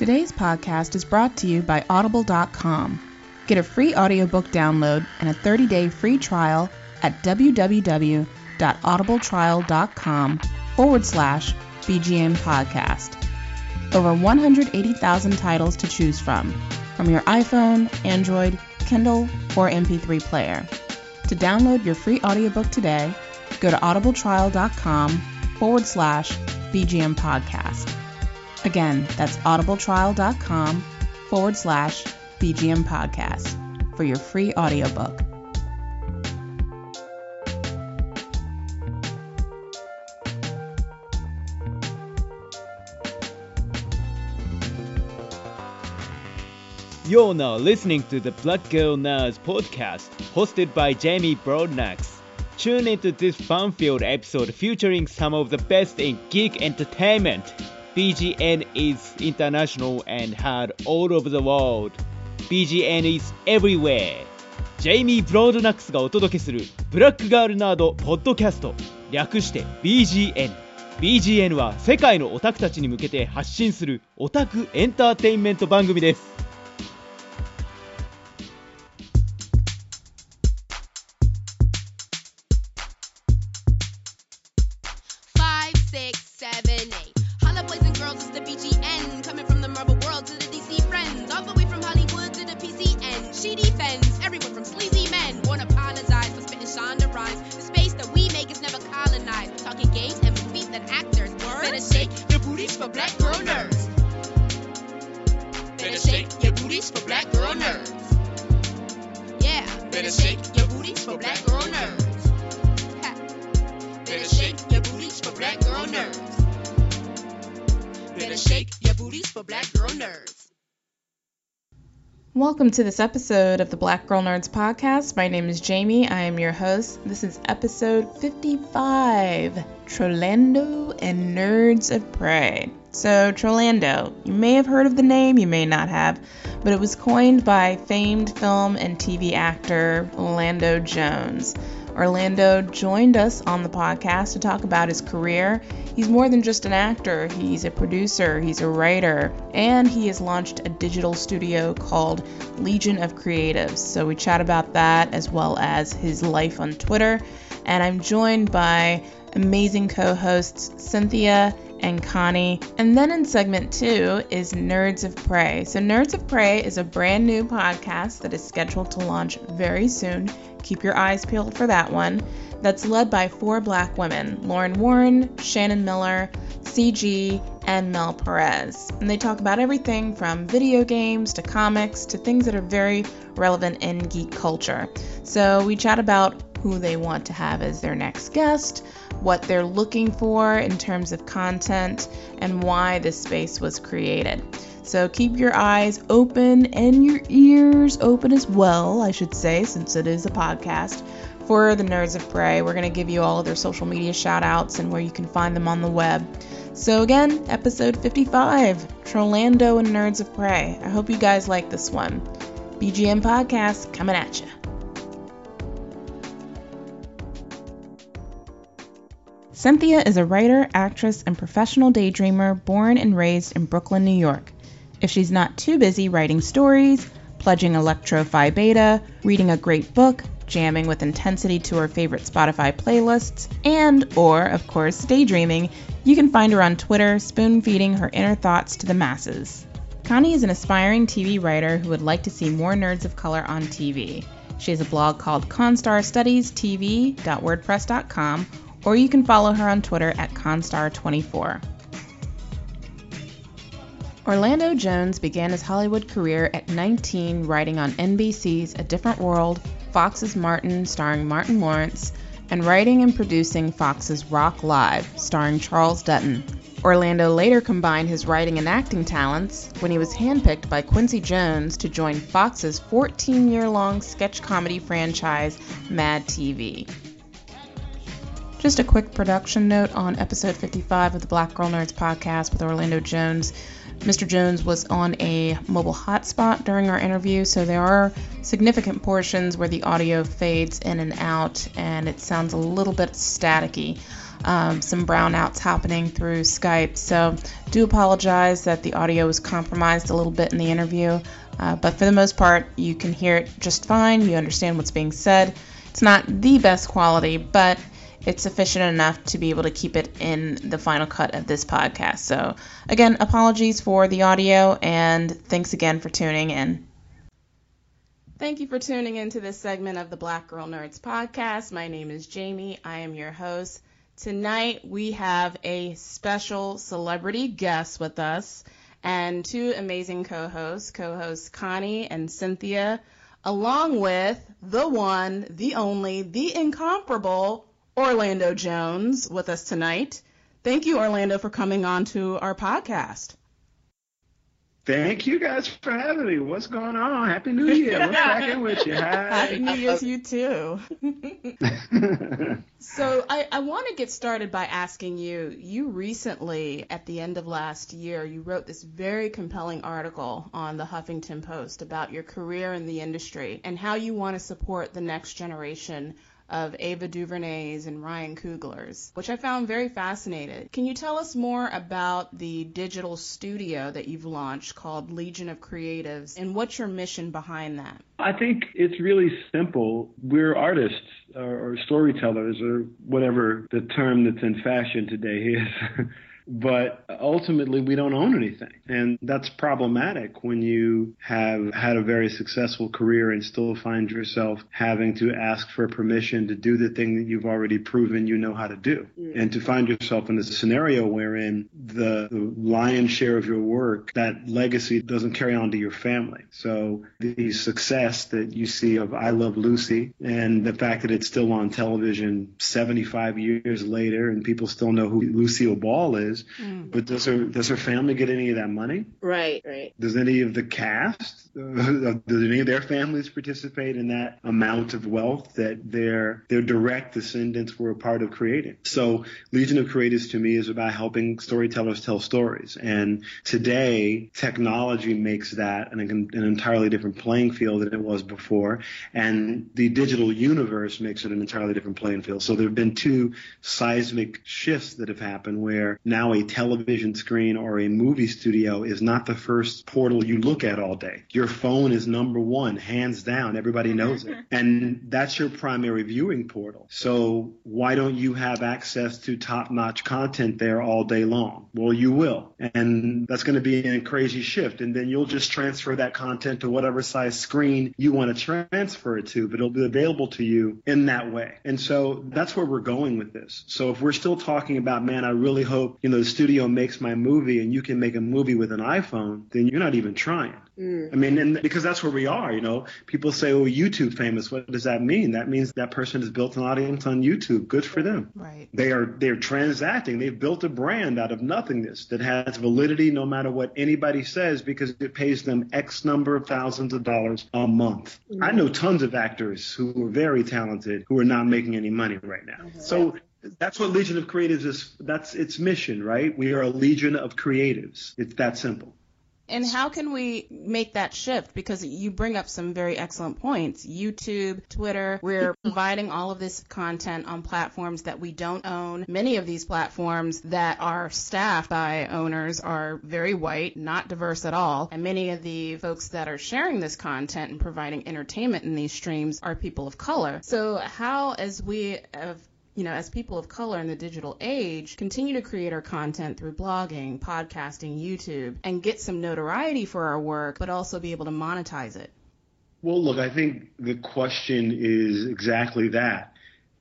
Today's podcast is brought to you by Audible.com. Get a free audiobook download and a 30 day free trial at www.audibletrial.com forward slash BGN podcast. Over 180,000 titles to choose from, from your iPhone, Android, Kindle, or MP3 player. To download your free audiobook today, go to audibletrial.com forward slash BGN podcast. Again, that's audibletrial.com forward slash BGN podcast for your free audiobook. You're now listening to the Black Girl Nerds podcast, hosted by Jamie Broadnax. Tune into this fun-filled episode featuring some of the best in geek entertainment. BGN is international and heard all over the world. BGN is everywhere. ジェイミー・ブロードナックスがお届けするブラックガールナードポッドキャスト略して BGN BGN は世界のオタクたちに向けて発信するオタクエンターテインメント番組です Welcome to this episode of the Black Girl Nerds podcast. My name is Jamie. I am your host. This is episode 55 Trollando and Nerds of Prey. So, Trollando, you may have heard of the name, you may not have, but it was coined by famed film and TV actor Orlando Jones. Orlando joined us on the podcast to talk about his career. He's more than just an actor, he's a producer, he's a writer, and he has launched a digital studio called Legion of Creatives. So we chat about that as well as his life on Twitter. And I'm joined by amazing co hosts Cynthia and Connie. And then in segment two is Nerds of Prey. So, Nerds of Prey is a brand new podcast that is scheduled to launch very soon. Keep your eyes peeled for that one. That's led by four black women Lauren Warren, Shannon Miller, CG, and Mel Perez. And they talk about everything from video games to comics to things that are very relevant in geek culture. So, we chat about who they want to have as their next guest, what they're looking for in terms of content, and why this space was created. So keep your eyes open and your ears open as well, I should say, since it is a podcast. For the Nerds of Prey, we're going to give you all of their social media shout outs and where you can find them on the web. So, again, episode 55 Trollando and Nerds of Prey. I hope you guys like this one. BGN Podcast coming at you. Cynthia is a writer, actress, and professional daydreamer born and raised in Brooklyn, New York. If she's not too busy writing stories, pledging Electro Phi Beta, reading a great book, jamming with intensity to her favorite Spotify playlists, and or of course daydreaming, you can find her on Twitter spoon-feeding her inner thoughts to the masses. Connie is an aspiring TV writer who would like to see more nerds of color on TV. She has a blog called constarstudiestv.wordpress.com or you can follow her on Twitter at Constar24. Orlando Jones began his Hollywood career at 19 writing on NBC's A Different World, Fox's Martin starring Martin Lawrence, and writing and producing Fox's Roc Live starring Charles Dutton. Orlando later combined his writing and acting talents when he was handpicked by Quincy Jones to join Fox's 14 year long sketch comedy franchise, Mad TV. Just a quick production note on episode 55 of the Black Girl Nerds podcast with Orlando Jones. Mr. Jones was on a mobile hotspot during our interview, so there are significant portions where the audio fades in and out and it sounds a little bit staticky. um, some brownouts happening through Skype. So, do apologize that the audio was compromised a little bit in the interview. Uh, but for the most part, you can hear it just fine. You understand what's being said. It's not the best quality, but it's sufficient enough to be able to keep it in the final cut of this podcast. So, again, apologies for the audio and thanks again for tuning in. Thank you for tuning into this segment of the Black Girl Nerds podcast. My name is Jamie. I am your host. Tonight we have a special celebrity guest with us and two amazing co-hosts, co-hosts Connie and Cynthia, along with the one, the only, the incomparable Orlando Jones with us tonight. Thank you, Orlando, for coming on to our podcast. Thank you guys for having me. What's going on? Happy New Year. What's cracking with you? Hi. Happy New Year to you too. so I, I want to get started by asking you, you recently, at the end of last year, you wrote this very compelling article on the Huffington Post about your career in the industry and how you want to support the next generation of Ava DuVernay's and Ryan Coogler's, which I found very fascinating. Can you tell us more about the digital studio that you've launched called Legion of Creatives and what's your mission behind that? I think it's really simple. We're artists or, or storytellers or whatever the term that's in fashion today is. but ultimately we don't own anything. And that's problematic when you have had a very successful career and still find yourself having to ask for permission to do the thing that you've already proven you know how to do. Mm. And to find yourself in a scenario wherein the, the lion's share of your work, that legacy doesn't carry on to your family. So the success that you see of I Love Lucy and the fact that it's still on television 75 years later and people still know who Lucille Ball is Mm. But does her does her family get any of that money? Right, right. Does any of the cast, uh, does any of their families participate in that amount of wealth that their their direct descendants were a part of creating? So Legion of Creatives to me is about helping storytellers tell stories. And today, technology makes that an, an entirely different playing field than it was before, and the digital universe makes it an entirely different playing field. So there have been two seismic shifts that have happened where now a television screen or a movie studio is not the first portal you look at all day. Your phone is number one, hands down. Everybody knows it. And that's your primary viewing portal. So why don't you have access to top notch content there all day long? Well, you will. And that's going to be a crazy shift. And then you'll just transfer that content to whatever size screen you want to transfer it to, but it'll be available to you in that way. And so that's where we're going with this. So if we're still talking about, man, I really hope, you know, the studio makes my movie and you can make a movie with an iPhone, then you're not even trying. Mm. I mean, and because that's where we are, you know, people say, oh, YouTube famous. What does that mean? That means that person has built an audience on YouTube. Good for them. Right. They are, they're transacting. They've built a brand out of nothingness that has validity no matter what anybody says because it pays them X number of thousands of dollars a month. Mm. I know tons of actors who are very talented who are not making any money right now. Mm-hmm. So that's what Legion of Creatives is. That's its mission, right? We are a legion of creatives. It's that simple. And how can we make that shift? Because you bring up some very excellent points. YouTube, Twitter, we're mm-hmm. providing all of this content on platforms that we don't own. Many of these platforms that are staffed by owners are very white, not diverse at all. And many of the folks that are sharing this content and providing entertainment in these streams are people of color. So how, as we have you know, as people of color in the digital age, continue to create our content through blogging, podcasting, YouTube, and get some notoriety for our work, but also be able to monetize it? Well, look, I think the question is exactly that.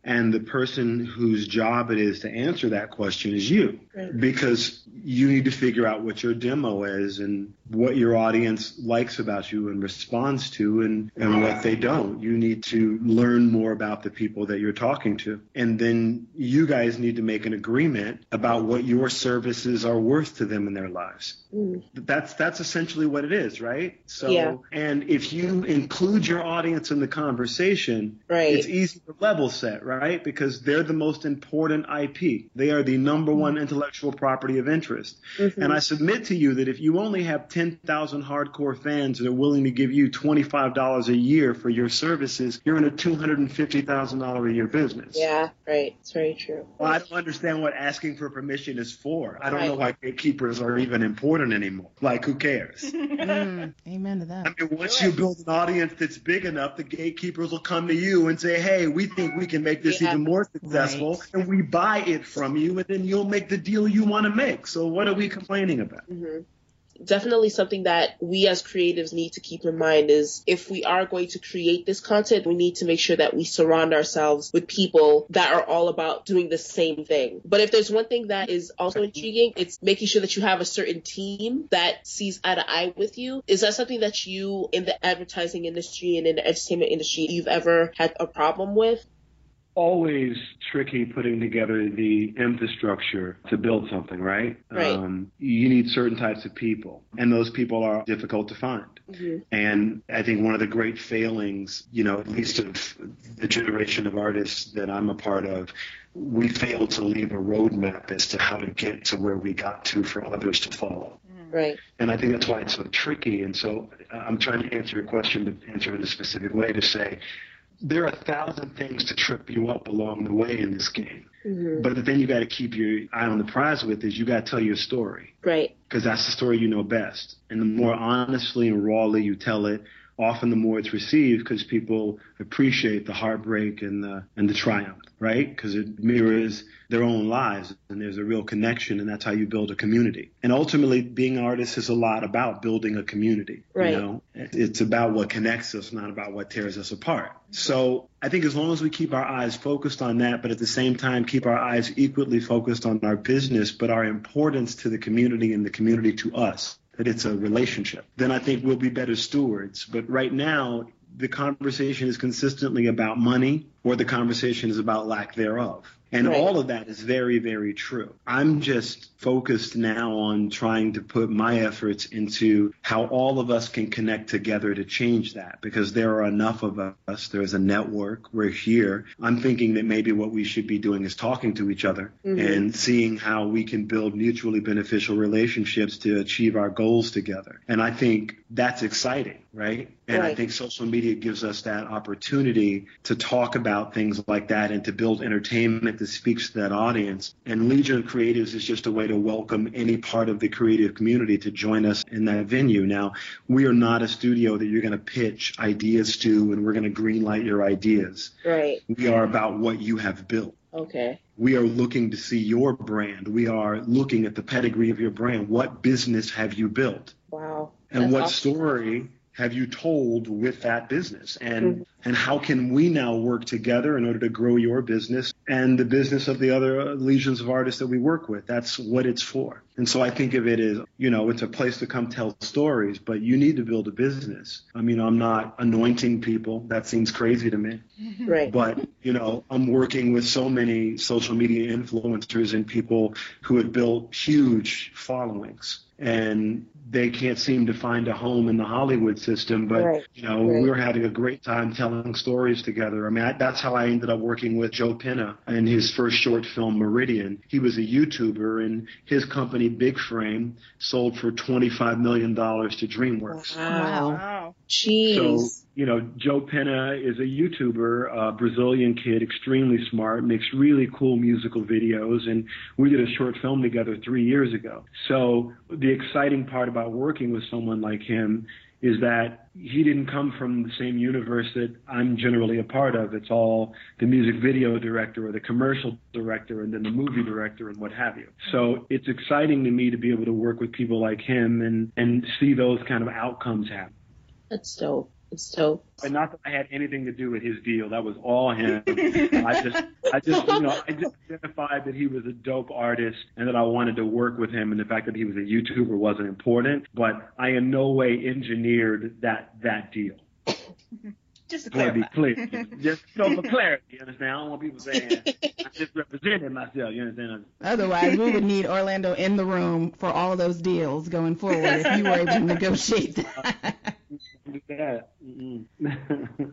And the person whose job it is to answer that question is you. Right. Because you need to figure out what your demo is and what your audience likes about you and responds to and, and what they don't. You need to learn more about the people that you're talking to. And then you guys need to make an agreement about what your services are worth to them in their lives. Mm. That's that's essentially what it is, right? So yeah. and if you include your audience in the conversation, right. it's easy to level set, right? Because they're the most important IP. They are the number one mm. intellectual property of interest. Mm-hmm. And I submit to you that if you only have 10,000 hardcore fans that are willing to give you $25 a year for your services, you're in a $250,000 a year business. Yeah, right. It's very true. Well, I don't understand what asking for permission is for. I don't right. know why gatekeepers are even important anymore. Like, who cares? mm, amen to that. I mean, once you build an audience that's big enough, the gatekeepers will come to you and say, hey, we think we can make this yeah. even more successful, right. and we buy it from you, and then you'll make the deal you want to make. So what are we complaining about? Mm-hmm definitely something that we as creatives need to keep in mind is if we are going to create this content, we need to make sure that we surround ourselves with people that are all about doing the same thing. But if there's one thing that is also intriguing, it's making sure that you have a certain team that sees eye to eye with you. Is that something that you in the advertising industry and in the entertainment industry you've ever had a problem with? Always tricky putting together the infrastructure to build something, right? Right. Um, you need certain types of people, and those people are difficult to find. Mm-hmm. And I think one of the great failings, you know, at least of the generation of artists that I'm a part of, we failed to leave a roadmap as to how to get to where we got to for others to follow. Mm-hmm. Right. And I think that's why it's so tricky. And so uh, I'm trying to answer your question, but answer it in a specific way to say, there are a thousand things to trip you up along the way in this game. Mm-hmm. But the thing you got to keep your eye on the prize with is you got to tell your story. Right. Because that's the story you know best. And the more honestly and rawly you tell it, often the more it's received because people appreciate the heartbreak and the and the triumph, right? Because it mirrors their own lives and there's a real connection and that's how you build a community. And ultimately being an artist is a lot about building a community. Right. You know? It's about what connects us, not about what tears us apart. So I think as long as we keep our eyes focused on that, but at the same time keep our eyes equally focused on our business, but our importance to the community and the community to us, that it's a relationship, then I think we'll be better stewards. But right now, the conversation is consistently about money or the conversation is about lack thereof. And right. all of that is very, very true. I'm just focused now on trying to put my efforts into how all of us can connect together to change that because there are enough of us. There's a network. We're here. I'm thinking that maybe what we should be doing is talking to each other mm-hmm. and seeing how we can build mutually beneficial relationships to achieve our goals together. And I think that's exciting, right? And right. I think social media gives us that opportunity to talk about things like that and to build entertainment that speaks to that audience. And Legion of Creatives is just a way to welcome any part of the creative community to join us in that venue. Now, we are not a studio that you're going to pitch ideas to and we're going to greenlight your ideas. Right. We are about what you have built. Okay. We are looking to see your brand. We are looking at the pedigree of your brand. What business have you built? Wow. And what awesome. story have you told with that business? And mm-hmm. and how can we now work together in order to grow your business and the business of the other legions of artists that we work with? That's what it's for. And so i think of it as you know it's a place to come tell stories but you need to build a business. I mean i'm not anointing people. That seems crazy to me. Right. But you know i'm working with so many social media influencers and people who have built huge followings. And they can't seem to find a home in the Hollywood system. But right. you know, right. we were having a great time telling stories together. I mean, I, that's how I ended up working with Joe Penna in his first short film, Meridian. He was a YouTuber, and his company, Big Frame, sold for twenty five million dollars to DreamWorks. Wow. wow. Jeez. So you know, Joe Penna is a YouTuber, a Brazilian kid, extremely smart, makes really cool musical videos, and we did a short film together three years ago. So the exciting part about working with someone like him is that he didn't come from the same universe that I'm generally a part of. It's all the music video director or the commercial director and then the movie director and what have you. So it's exciting to me to be able to work with people like him and, and see those kind of outcomes happen. That's dope. It's dope. And not that I had anything to do with his deal. That was all him. I just, I just, you know, I just identified that he was a dope artist and that I wanted to work with him. And the fact that he was a YouTuber wasn't important. But I in no way engineered that that deal. Just to clarify. be clear. just so for clarity, you understand? I don't want people saying I just represented myself, you understand? Otherwise, we would need Orlando in the room for all those deals going forward if you were able to negotiate that.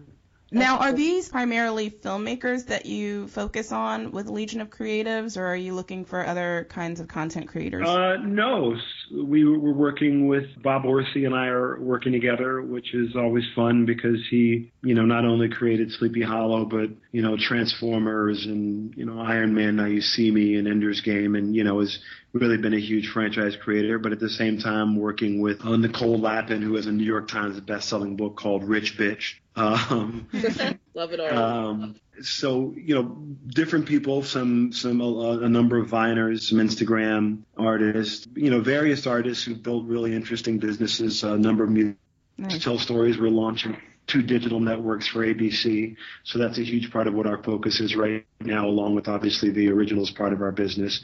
Now, are these primarily filmmakers that you focus on with Legion of Creatives, or are you looking for other kinds of content creators? Uh, no, we were working with Bob Orci and I are working together, which is always fun because he, you know, not only created Sleepy Hollow, but you know, Transformers and you know, Iron Man. Now You See Me and Ender's Game, and you know, has really been a huge franchise creator. But at the same time, working with uh, Nicole Lapin, who has a New York Times best-selling book called Rich Bitch. Um, Love it all. um, so you know, different people, some some uh, a number of viners, some Instagram artists, you know, various artists who built really interesting businesses. A number of music Nice. tell stories. We're launching two digital networks for ABC, so that's a huge part of what our focus is right now, along with obviously the originals part of our business.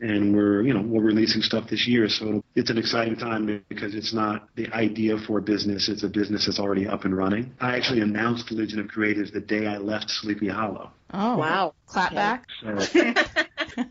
And we're, you know, we're releasing stuff this year, so it's an exciting time because it's not the idea for a business; it's a business that's already up and running. I actually announced Legion of Creatives the day I left Sleepy Hollow. Oh, Wow. Clap back. So,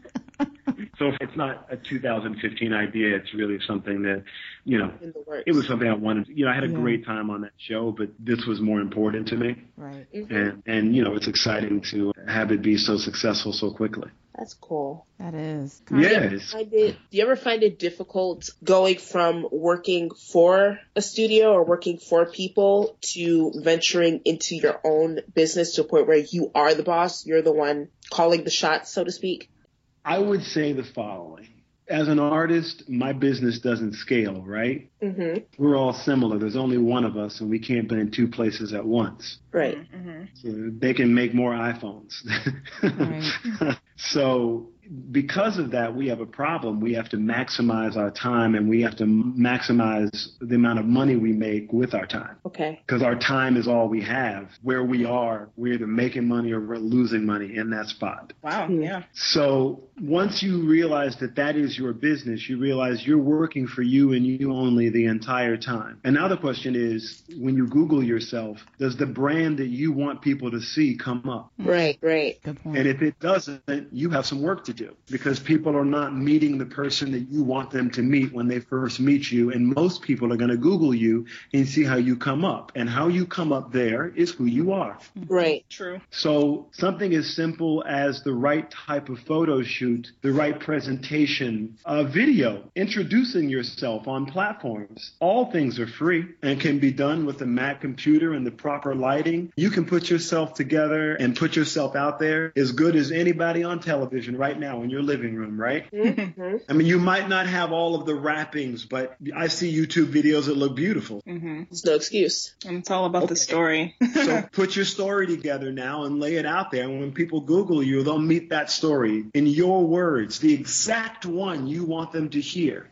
so if it's not a 2015 idea, it's really something that, you know, in the works. it was something I wanted. You know, I had a Yeah. great time on that show, but this was more important to me. Right. Mhm. And and you know, it's exciting to have it be so successful so quickly. That's cool. That is. Yes. Find it, do you ever find it difficult going from working for a studio or working for people to venturing into your own business to a point where you are the boss, you're the one calling the shots, so to speak? I would say the following. As an artist, my business doesn't scale, right? Mm-hmm. We're all similar. There's only one of us and we can't be in two places at once. Right. So they can make more iPhones. Right. so because of that, we have a problem. We have to maximize our time and we have to maximize the amount of money we make with our time. Okay. Because our time is all we have. Where we are, we're either making money or we're losing money in that spot. Wow. Hmm. Yeah. So once you realize that that is your business, you realize you're working for you and you only the entire time. And now the question is, when you Google yourself, does the brand that you want people to see come up? Right. Right. Good point. And if it doesn't, you have some work to do because people are not meeting the person that you want them to meet when they first meet you. And most people are going to Google you and see how you come up. And how you come up there is who you are. Right. True. So something as simple as the right type of photo shoot, the right presentation, a video, introducing yourself on platforms. All things are free and can be done with a Mac computer and the proper lighting. You can put yourself together and put yourself out there as good as anybody on television right now in your living room, right? Mm-hmm. I mean, you might not have all of the wrappings, but I see YouTube videos that look beautiful. hmm It's no excuse. And it's all about the story. So put your story together now and lay it out there. And when people Google you, they'll meet that story in your words, the exact one you want them to hear.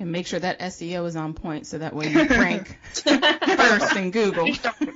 and make sure that SEO is on point so that way you rank first in Google.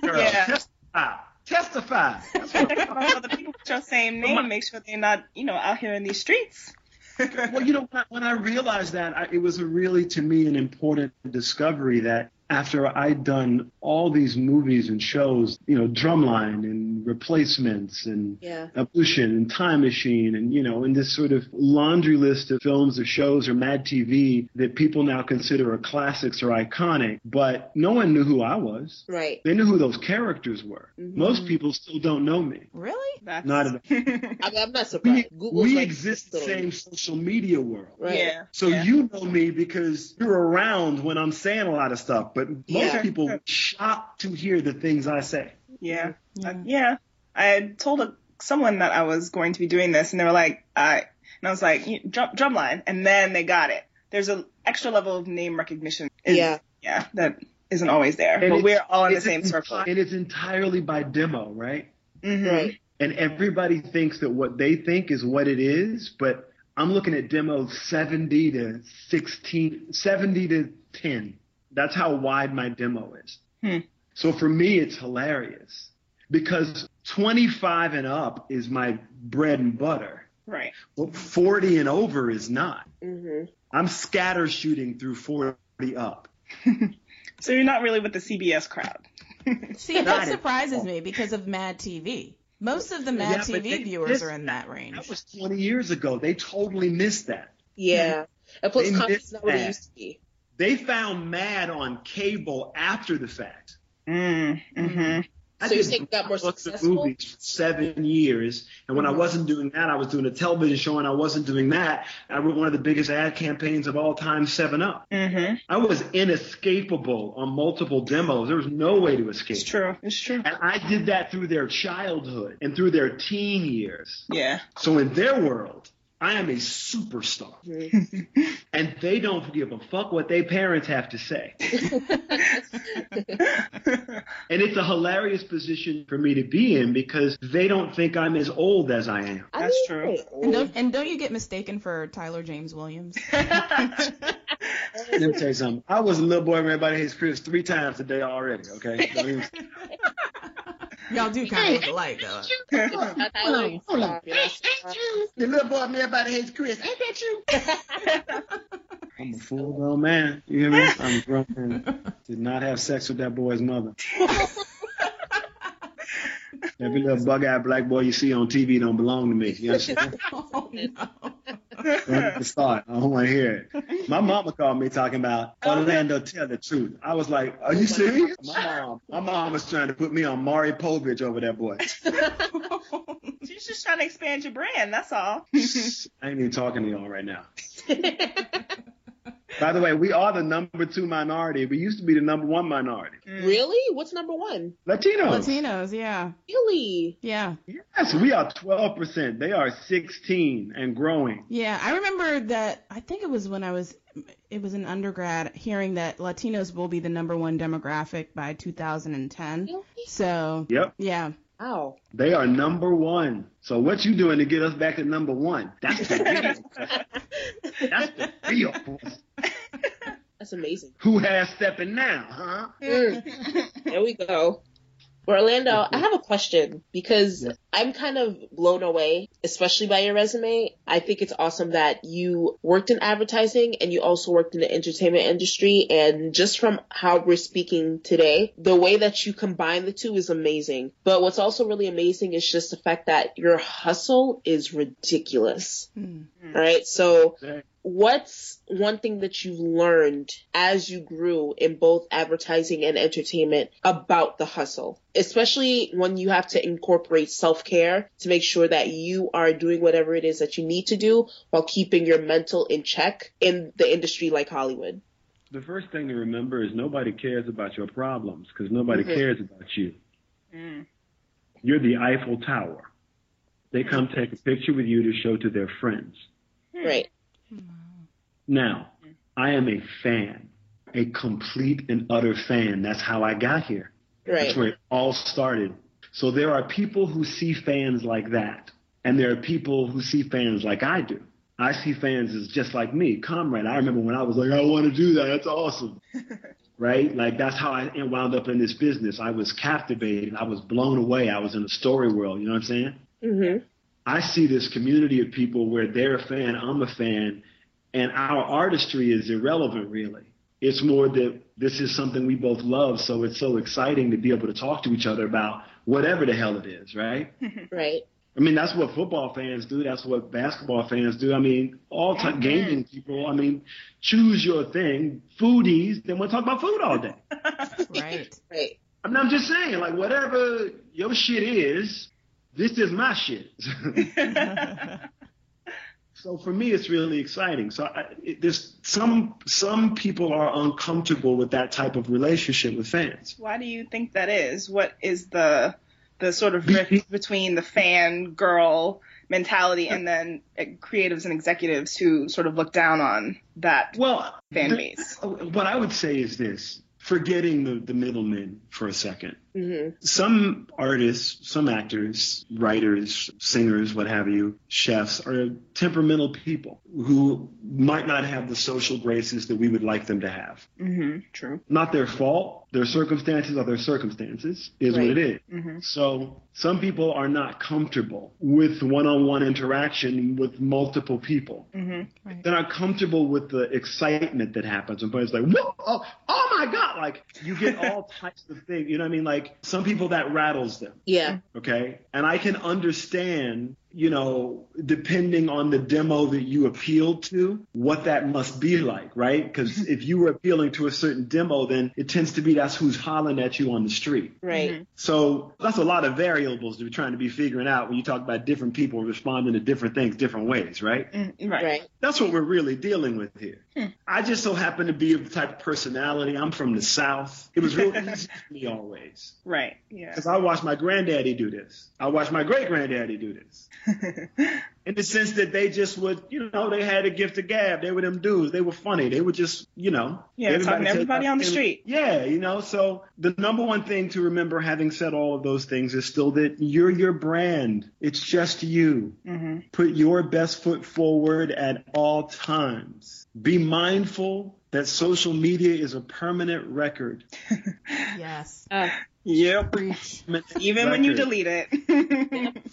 Girl, Yeah. Testify. Testify. That's what I'm the people with your same name, make sure they're not, you know, out here in these streets. well, you know, when I, when I realized that, I, it was a really, to me, an important discovery that after I'd done all these movies and shows, you know, Drumline and Replacements and Yeah. Evolution and Time Machine and, you know, and this sort of laundry list of films or shows or Mad TV that people now consider are classics or iconic, but no one knew who I was. Right. They knew who those characters were. Mhm. Most people still don't know me. Really? That's, Not at all. I mean, I'm not We, surprised. Google's we like exist in the same social media world. Right. Yeah. So yeah. you know me because you're around when I'm saying a lot of stuff, but most Yeah. people are shocked to hear the things I say. Yeah. Yeah. Uh, yeah. I told a, someone that I was going to be doing this, and they were like, I, and I was like, drum, drumline, and then they got it. There's an extra level of name recognition. Is- Yeah. Yeah, that isn't always there, And but we're all in the same enti- circle. And it's entirely by demo, right? Mhm. Right. And everybody thinks that what they think is what it is, but I'm looking at demos 70 to 16, 70 to 10. That's how wide my demo is. Hmm. So for me, it's hilarious because 25 and up is my bread and butter. Right. Well, 40 and over is not. Mm-hmm. I'm scatter shooting through 40 up. So you're not really with the CBS crowd. See, that surprises me because of Mad TV. Most of the Mad Yeah, TV they viewers missed are in that range. That was 20 years ago. They totally missed that. Yeah. And plus, They comedy's missed not what it that. used to be. They found Mad on cable after the fact. Mm, hmm I So you think did saying got more books and successful? movies for seven years, and when I wasn't doing that, I was doing a television show, and I wasn't doing that. I wrote one of the biggest ad campaigns of all time, Seven Up. Mm-hmm. I was inescapable on multiple demos. There was no way to escape. It's true. It's true. And I did that through their childhood and through their teen years. Yeah. So in their world, I am a superstar. And they don't give a fuck what their parents have to say. And it's a hilarious position for me to be in because they don't think I'm as old as I am. I That's true. And don't, and don't you get mistaken for Tyler James Williams? Let me tell you something. I was a little boy when everybody hates Chris three times today already, okay? Don't even- Y'all do kind of look alike, though. Not Tyler, you stop, you know, stop. The little boy when everybody hates Chris. Ain't that you? I'm a full grown man. You hear me? I'm a grown man. Did not have sex with that boy's mother. Every little bug-eyed black boy you see on TV don't belong to me. You understand? Oh, no. Start. I don't want to hear it. My mama called me talking about oh, Orlando. Tell the truth. I was like, "Are you oh, serious?" My mom, my mom was trying to put me on Maury Povich over that boy. She's just trying to expand your brand. That's all. I ain't even talking to y'all right now. By the way, we are the number two minority. We used to be the number one minority. Mm. Really? What's number one? Latinos. Latinos, yeah. Really? Yeah. Yes, we are 12%. They are 16 and growing. Yeah, I remember that. I think it was when I was, it was in undergrad, hearing that Latinos will be the number one demographic by 2010. Really? So, Yep. yeah. Wow. They are number one. So what you doing to get us back to number one? That's the deal. That's the real. question. That's amazing. Who has stepping now, huh? Mm. There we go. Orlando, I have a question because Yeah. I'm kind of blown away, especially by your resume. I think it's awesome that you worked in advertising and you also worked in the entertainment industry. And just from how we're speaking today, the way that you combine the two is amazing. But what's also really amazing is just the fact that your hustle is ridiculous. Hmm. Right? So Okay. What's one thing that you've learned as you grew in both advertising and entertainment about the hustle? Especially when you have to incorporate self-care to make sure that you are doing whatever it is that you need to do while keeping your mental in check in the industry like Hollywood. The first thing to remember is nobody cares about your problems because nobody Mhm. cares about you. Mm. You're the Eiffel Tower. They come take a picture with you to show to their friends. Right. Now, I am a fan, a complete and utter fan. That's how I got here. Right. That's where it all started. So there are people who see fans like that, and there are people who see fans like I do. I see fans as just like me, comrade. I remember when I was like, I want to do that. That's awesome. right? Like that's how I wound up in this business. I was captivated. I was blown away. I was in a story world. You know what I'm saying? hmm I see this community of people where they're a fan, I'm a fan, and our artistry is irrelevant really. It's more that this is something we both love, so it's so exciting to be able to talk to each other about whatever the hell it is, right? Right. I mean, that's what football fans do. That's what basketball fans do. I mean, all time gaming people. I mean, choose your thing. Foodies, they want to talk about food all day. Right. Right. I mean, I'm just saying, like, whatever your shit is, this is my shit. So for me, it's really exciting. So I, it, there's some some people are uncomfortable with that type of relationship with fans. Why do you think that is? What is the the sort of rift between the fan girl mentality and then uh, creatives and executives who sort of look down on that Well, fan base? what I would say is this: forgetting the, the middlemen for a second. Hmm Some artists, some actors, writers, singers, what have you, chefs are temperamental people who might not have the social graces that we would like them to have. Mm-hmm. True. Not their fault. Their circumstances are their circumstances, is what it is. Mm-hmm. So some people are not comfortable with one-on-one interaction with multiple people. Mm-hmm. They're not comfortable with the excitement that happens when players like, whoa, oh, oh my God. Like you get all types of things. You know what I mean? Like some people that rattles them. Yeah. Okay. And I can understand you know, depending on the demo that you appeal to, what that must be like, right? Because if you were appealing to a certain demo, then it tends to be that's who's hollering at you on the street. Right. Mm-hmm. So that's a lot of variables to we're trying to be figuring out when you talk about different people responding to different things different ways, right? Mm, right. Right. That's what we're really dealing with here. I just so happen to be of the type of personality. I'm from the South. It was real easy for me always. Right. Yeah. Because I watched my granddaddy do this. I watched my great granddaddy do this. In the sense that they just would, you know, they had a gift of gab. They were them dudes. They were funny. They were just, you know. Yeah, talking to everybody on the street. Yeah, you know, so the number one thing to remember having said all of those things is still that you're your brand. It's just you. hmm Put your best foot forward at all times. Be mindful that social media is a permanent record. Yes. Uh, Yep. Preach. Even when you delete it.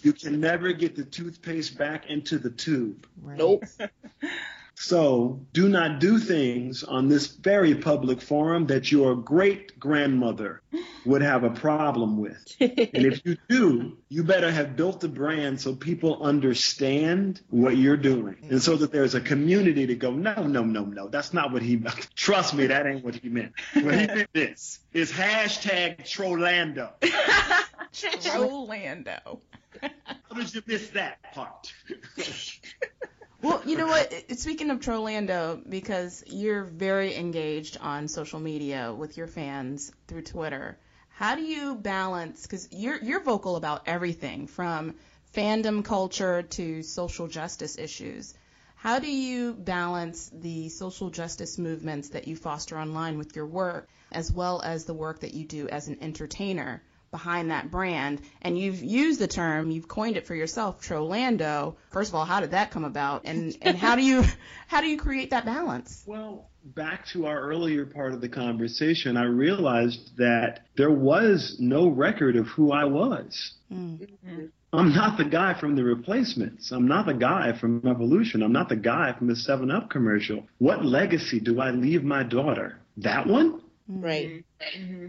You can never get the toothpaste back into the tube. Right. nope. So do not do things on this very public forum that your great grandmother would have a problem with. And if you do, you better have built a brand so people understand what you're doing. And so that there's a community to go, no, no, no, no, that's not what he meant. Trust me, that ain't what he meant. What he meant is, is hashtag Trollando. Rolando. How did you miss that part? Well, you know what? Speaking of Trollando, because you're very engaged on social media with your fans through Twitter, how do you balance? Because you're you're vocal about everything from fandom culture to social justice issues. How do you balance the social justice movements that you foster online with your work, as well as the work that you do as an entertainer behind that brand? And you've used the term, you've coined it for yourself, Trollando. First of all, how did that come about? And and how do you how do you create that balance? Well, back to our earlier part of the conversation, I realized that there was no record of who I was. Mm-hmm. I'm not the guy from the replacements. I'm not the guy from Evolution. I'm not the guy from the 7 Up commercial. What legacy do I leave my daughter? That one? Mm-hmm. Right. Mm-hmm.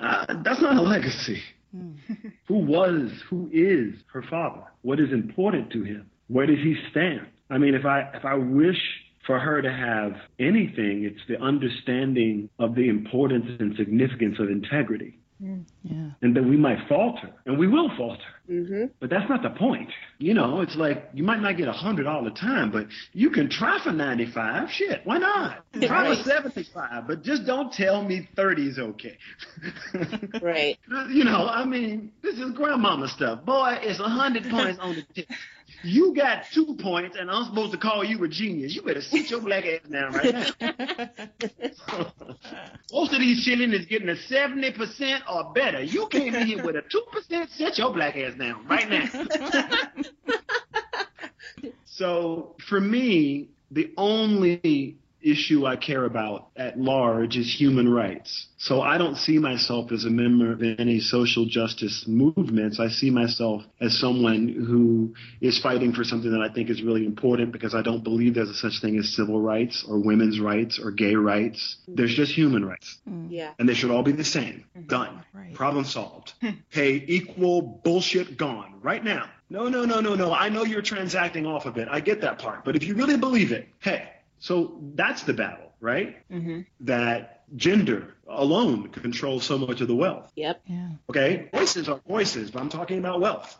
Uh, that's not a legacy. who was, who is her father? What is important to him? Where does he stand? I mean, if I if I wish for her to have anything, it's the understanding of the importance and significance of integrity, Yeah. and that we might falter, and we will falter. hmm But that's not the point. You know, it's like you might not get a hundred all the time, but you can try for ninety five. Shit, why not? Try for seventy five, but just don't tell me thirty is okay. Right. You know, I mean, this is grandmama stuff. Boy, it's a hundred points on the tip. You got two points, and I'm supposed to call you a genius. You better sit your black ass down right now. Most of these children is getting a seventy percent or better. You came in here with a two percent. Sit your black ass down right now. So for me, the only issue I care about at large is human rights. So I don't see myself as a member of any social justice movements. I see myself as someone who is fighting for something that I think is really important because I don't believe there's a such thing as civil rights or women's rights or gay rights. There's just human rights mm. Yeah. and they should all be the same. Mm-hmm. Done. Right. Problem solved. hey, equal bullshit gone right now. No, no, no, no, no. I know you're transacting off of it. I get that part. But if you really believe it, hey, so that's the battle, right? hmm That gender alone controls so much of the wealth. Yep. Yeah. Okay? Voices are voices, but I'm talking about wealth.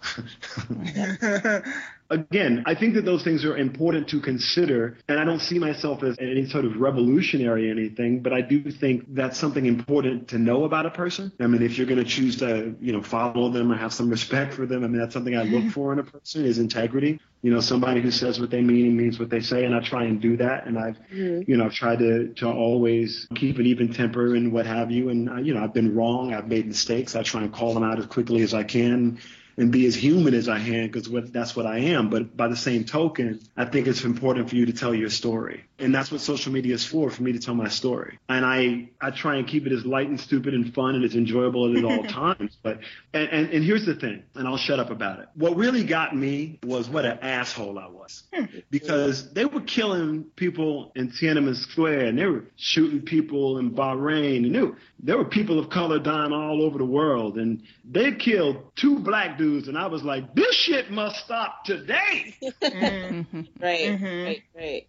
Again, I think that those things are important to consider, and I don't see myself as any sort of revolutionary or anything, but I do think that's something important to know about a person. I mean, if you're going to choose to, you know, follow them or have some respect for them, I mean, that's something I look for in a person is integrity. You know, somebody who says what they mean and means what they say, and I try and do that. And I've, mm-hmm. you know, I've tried to to always keep an even temper and what have you. And uh, you know, I've been wrong. I've made mistakes. I try and call them out as quickly as I can and be as human as I can because that's what I am. But by the same token, I think it's important for you to tell your story. And that's what social media is for, for me to tell my story. And I, I try and keep it as light and stupid and fun and as enjoyable at all times. But, and, and, and here's the thing, and I'll shut up about it. What really got me was what an asshole I was. because they were killing people in Tiananmen Square and they were shooting people in Bahrain and there were, there were people of color dying all over the world and they killed two black dudes and I was like, this shit must stop today. Mm-hmm. right, Mhm. right, right.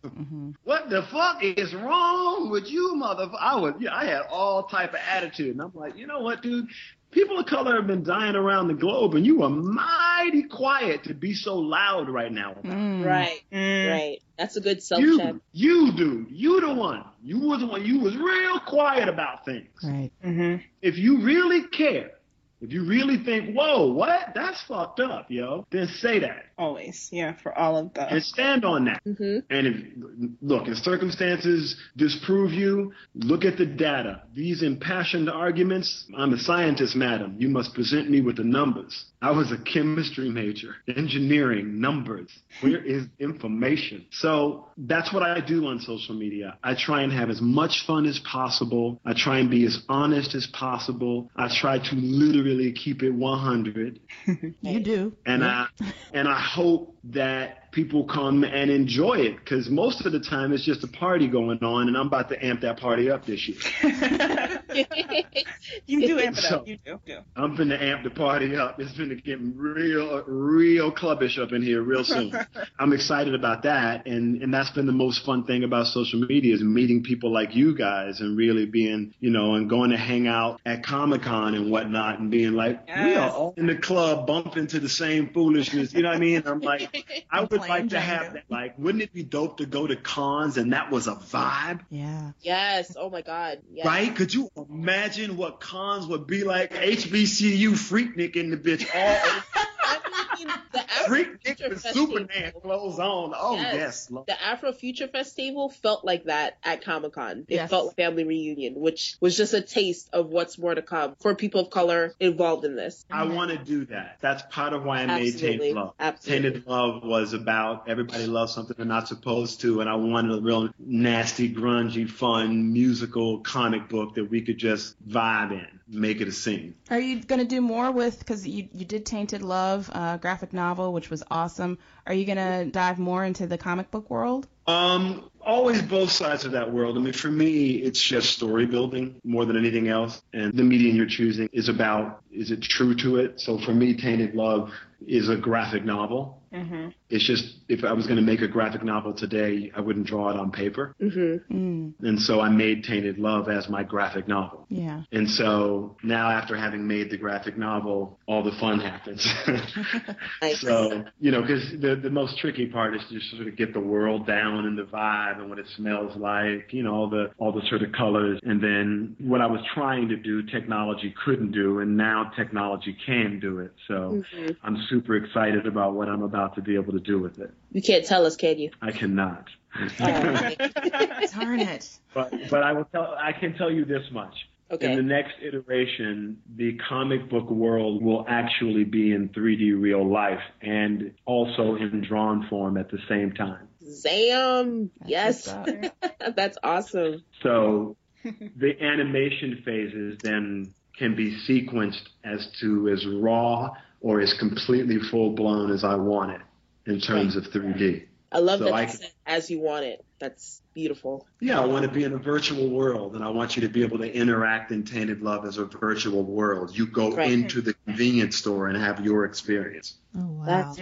what the fuck is wrong with you, motherfucker? I was, yeah, I had all type of attitude, and I'm like, you know what, dude? People of color have been dying around the globe, and you are mighty quiet to be so loud right now. Mm. Right, Mm. right. That's a good self check. You, you, dude, you the one. You was the one. You was real quiet about things. Right. Mhm. If you really care, if you really think, whoa, what? That's fucked up, yo. Then say that Always, yeah, for all of the. and stand on that. hmm And if look, if circumstances disprove you, look at the data. These impassioned arguments, I'm a scientist, madam. You must present me with the numbers. I was a chemistry major, engineering, numbers. Where is information? So that's what I do on social media. I try and have as much fun as possible. I try and be as honest as possible. I try to literally keep it 100 You do. and I and I hope that people come and enjoy it because most of the time it's just a party going on, and I'm about to amp that party up this year. you do amp it So- up. You do. I'm going to amp the party up. It's finna get real, real clubbish up in here real soon. I'm excited about that, and and that's been the most fun thing about social media is meeting people like you guys and really being, you know, and going to hang out at Comic Con and whatnot, and being like, we are all in the club bumping to the same foolishness. You know what I mean? I'm like, I would like to have that. Like, wouldn't it be dope to go to cons and that was a vibe? Yeah. yes. Oh my God. Yes. Right? Could you imagine what cons would be like? HBCU Freaknik in the bitch. All I mean, the Afro Freaknik Future with Festival. Superman clothes on. Oh, Yes. yes. The Afro Future Festival felt like that at Comic Con. It Yes. felt like family reunion, which was just a taste of what's more to come for people of color involved in this. I want to do that. That's part of why I made Tainted Love. Absolutely. Tainted Love was about everybody loves something they're not supposed to, and I wanted a real nasty, grungy, fun, musical comic book that we could just vibe in, make it a scene. Are you going to do more with, because you, you did Tainted Love, uh, graphic novel, which was awesome. Are you going to dive more into the comic book world? Um, always both sides of that world. I mean, for me, it's just story building more than anything else. And the medium you're choosing is about, is it true to it? So for me, Tainted Love is a graphic novel. Hmm It's just, if I was going to make a graphic novel today, I wouldn't draw it on paper. hmm Mm, And so I made Tainted Love as my graphic novel. yeah. And so now after having made the graphic novel, all the fun happens. Nice. so, you know, because the, the most tricky part is to sort of get the world down and the vibe and what it smells like, you know, all the, all the sort of colors. And then what I was trying to do, technology couldn't do. And now technology can do it. So Mhm. I'm super excited about what I'm about to be able to do with it. You can't tell us, can you? I cannot. Oh, Darn it. but, but I will tell, I can tell you this much. Okay. In the next iteration, the comic book world will actually be in 3D real life and also in drawn form at the same time. Zam. Yes. That's awesome. So the animation phases then can be sequenced as to as raw or as completely full blown as I want it in terms of 3D. I love So that I can- as you want it. That's beautiful. Yeah, I want to be in a virtual world, and I want you to be able to interact in Tainted Love as a virtual world. You go Right. into the convenience store and have your experience. Oh, wow. That's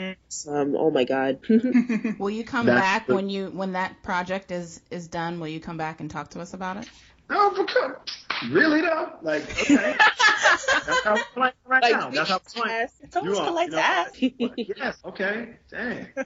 awesome. Oh my God. Will you come That's back the- when you when that project is is done? Will you come back and talk to us about it? No, because really though, like okay, that's how I'm playing right like, now. That's how I'm playing. yes. It's almost You are- polite you to know what? yes, okay, dang.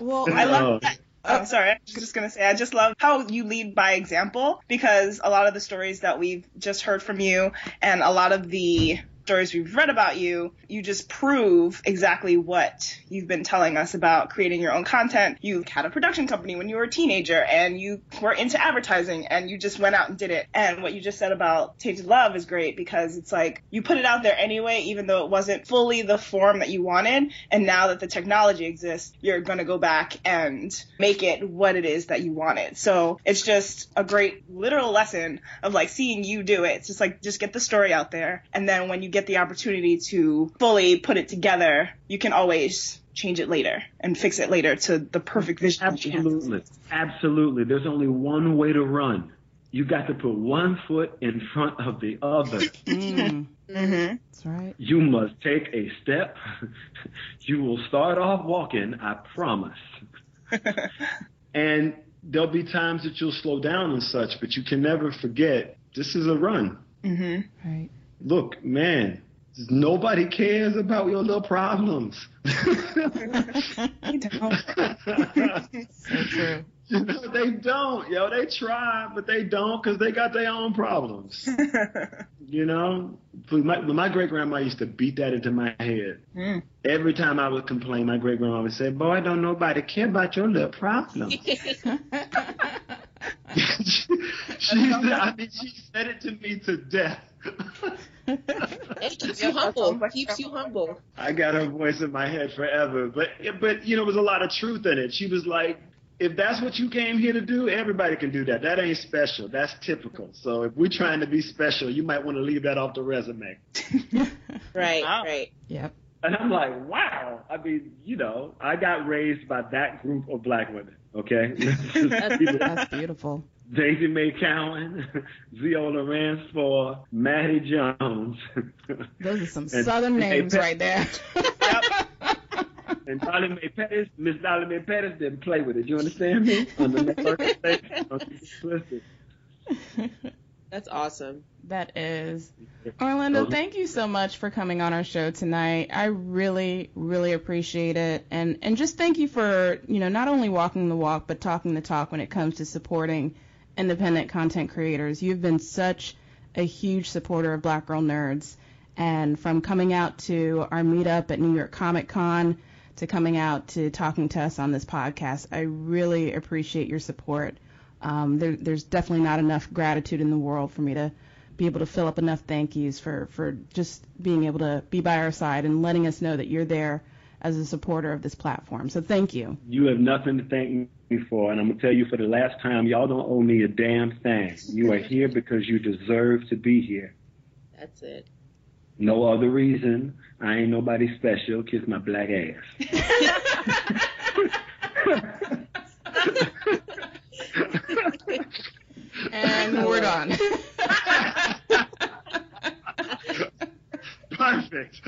Well, I love Oh. that. Oh, sorry. I was just gonna say, I just love how you lead by example because a lot of the stories that we've just heard from you and a lot of the stories we've read about you, you just prove exactly what you've been telling us about creating your own content. You had a production company when you were a teenager and you were into advertising and you just went out and did it. And what you just said about Tainted Love is great because it's like you put it out there anyway, even though it wasn't fully the form that you wanted. And now that the technology exists, you're going to go back and make it what it is that you wanted. So it's just a great literal lesson of like seeing you do it. It's just like, just get the story out there. And then when you get the opportunity to fully put it together, you can always change it later and fix it later to the perfect vision. Absolutely. Absolutely. There's only one way to run. You got to put one foot in front of the other. Mm, Mm-hmm. that's right. You must take a step. You will start off walking, I promise. and there'll be times that you'll slow down and such, but you can never forget this is a run. Mm-hmm. Right. Look, man, nobody cares about your little problems. You don't. So true. You know, they don't, yo. They try, but they don't because they got their own problems. You know, my, my great grandma used to beat that into my head. Mm. Every time I would complain, my great grandma would say, "Boy, don't nobody care about your little problems." she, she said, I mean, she said it to me to death. It keeps you humble. Keeps you humble. I got her voice in my head forever, but but you know, there was a lot of truth in it. She was like, if that's what you came here to do, everybody can do that. That ain't special. That's typical. So if we're trying to be special, you might want to leave that off the resume. Right, Wow. right. Yep. And I'm like, wow. I mean, you know, I got raised by that group of black women. Okay, That's beautiful. Daisy Mae Cowan, Viola Ransford, Maddie Jones, Those are some southern and names Pep- right there. and Dolly Mae Pettis. Miss Dolly Mae Pettis didn't play with it. You understand me? On the network station, don't get it twisted. That's awesome. That is. Orlando, thank you so much for coming on our show tonight. I really, really appreciate it. And and just thank you for, you know, not only walking the walk, but talking the talk when it comes to supporting independent content creators. You've been such a huge supporter of Black Girl Nerds. And from coming out to our meetup at New York Comic Con to coming out to talking to us on this podcast, I really appreciate your support. Um, there, there's definitely not enough gratitude in the world for me to be able to fill up enough thank yous for, for just being able to be by our side and letting us know that you're there as a supporter of this platform. So thank you. You have nothing to thank me for, and I'm gonna tell you for the last time, y'all don't owe me a damn thing. You are here because you deserve to be here. That's it. No other reason. I ain't nobody special. Kiss my black ass. And we're done. Perfect.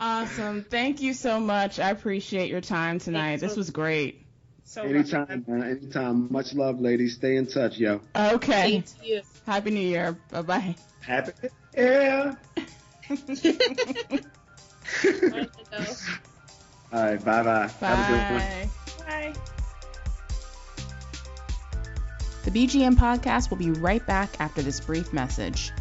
awesome. Thank you so much. I appreciate your time tonight. This was great. So anytime, man. Anytime. Much love, ladies. Stay in touch, yo. Okay. You. Happy New Year. Bye bye. Happy. Yeah. Orlando. All right. Bye bye. Have a good one. Bye. Bye. The BGN podcast will be right back after this brief message.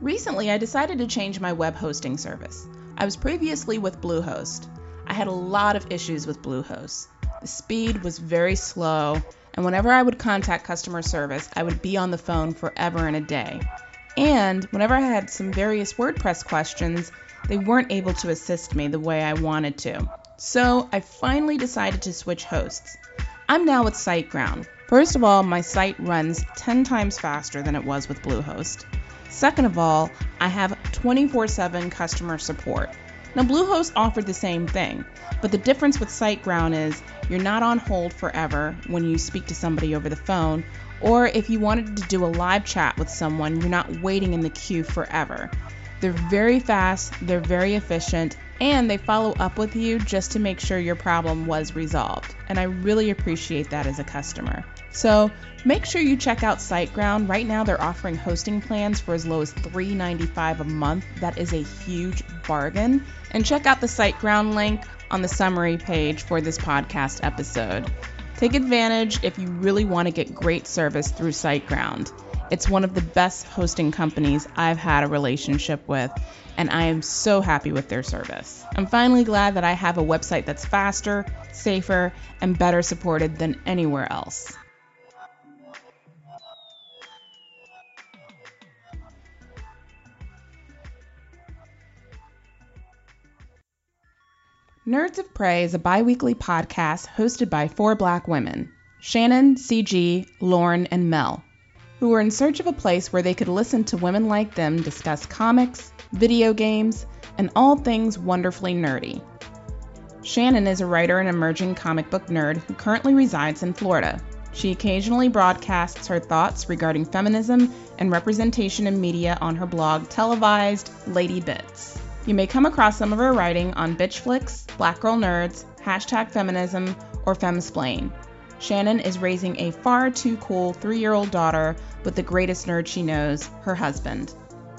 Recently, I decided to change my web hosting service. I was previously with Bluehost. I had a lot of issues with Bluehost. The speed was very slow, and whenever I would contact customer service, I would be on the phone forever and a day. And whenever I had some various WordPress questions, they weren't able to assist me the way I wanted to. So I finally decided to switch hosts. I'm now with SiteGround. First of all, my site runs 10 times faster than it was with Bluehost. Second of all, I have 24 7 customer support. Now, Bluehost offered the same thing, but the difference with SiteGround is you're not on hold forever when you speak to somebody over the phone, or if you wanted to do a live chat with someone, you're not waiting in the queue forever. They're very fast, they're very efficient, and they follow up with you just to make sure your problem was resolved. And I really appreciate that as a customer. So make sure you check out SiteGround. Right now, they're offering hosting plans for as low as $3.95 a month. That is a huge bargain. And check out the SiteGround link on the summary page for this podcast episode. Take advantage if you really want to get great service through SiteGround. It's one of the best hosting companies I've had a relationship with, and I am so happy with their service. I'm finally glad that I have a website that's faster, safer, and better supported than anywhere else. Nerds of Prey is a bi weekly podcast hosted by four black women Shannon, CG, Lauren, and Mel, who were in search of a place where they could listen to women like them discuss comics, video games, and all things wonderfully nerdy. Shannon is a writer and emerging comic book nerd who currently resides in Florida. She occasionally broadcasts her thoughts regarding feminism and representation in media on her blog Televised Lady Bits. You may come across some of her writing on Bitch Flicks, Black Girl Nerds, hashtag feminism, or Femsplain. Shannon is raising a far too cool three year old daughter with the greatest nerd she knows, her husband.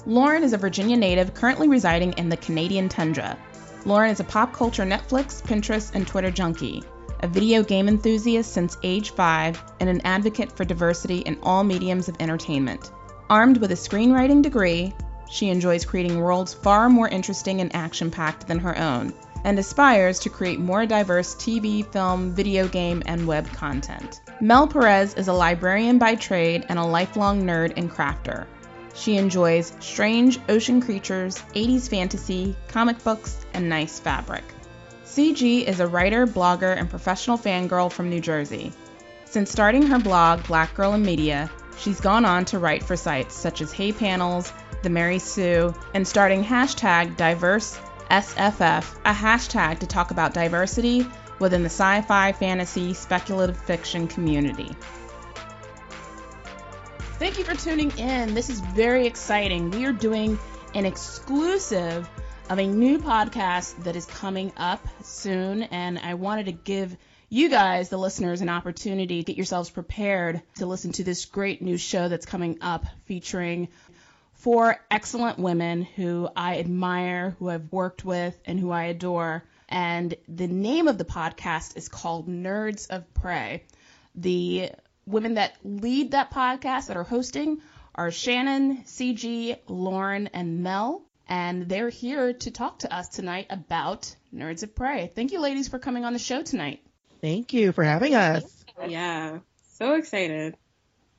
Lauren is a Virginia native currently residing in the Canadian tundra. Lauren is a pop culture Netflix, Pinterest, and Twitter junkie a video game enthusiast since age 5, and an advocate for diversity in all mediums of entertainment. Armed with a screenwriting degree, she enjoys creating worlds far more interesting and action packed than her own, and aspires to create more diverse TV, film, video game, and web content. Mel Perez is a librarian by trade and a lifelong nerd and crafter. She enjoys strange ocean creatures, 80s fantasy, comic books, and nice fabric. CG is a writer, blogger, and professional fangirl from New Jersey. Since starting her blog, Black Girl in Media, she's gone on to write for sites such as Hey Panels, The Mary Sue, and starting hashtag DiverseSFF, a hashtag to talk about diversity within the sci fi, fantasy, speculative fiction community. Thank you for tuning in. This is very exciting. We are doing an exclusive of a new podcast that is coming up soon, and I wanted to give you guys, the listeners, an opportunity to get yourselves prepared to listen to this great new show that's coming up featuring four excellent women who I admire, who I've worked with, and who I adore. And the name of the podcast is called Nerds of Prey. The women that lead that podcast that are hosting are Shannon, CG, Lauren, and Mel and they're here to talk to us tonight about Nerds of Prey. Thank you, ladies, for coming on the show tonight. Thank you for having us. Yeah, so excited.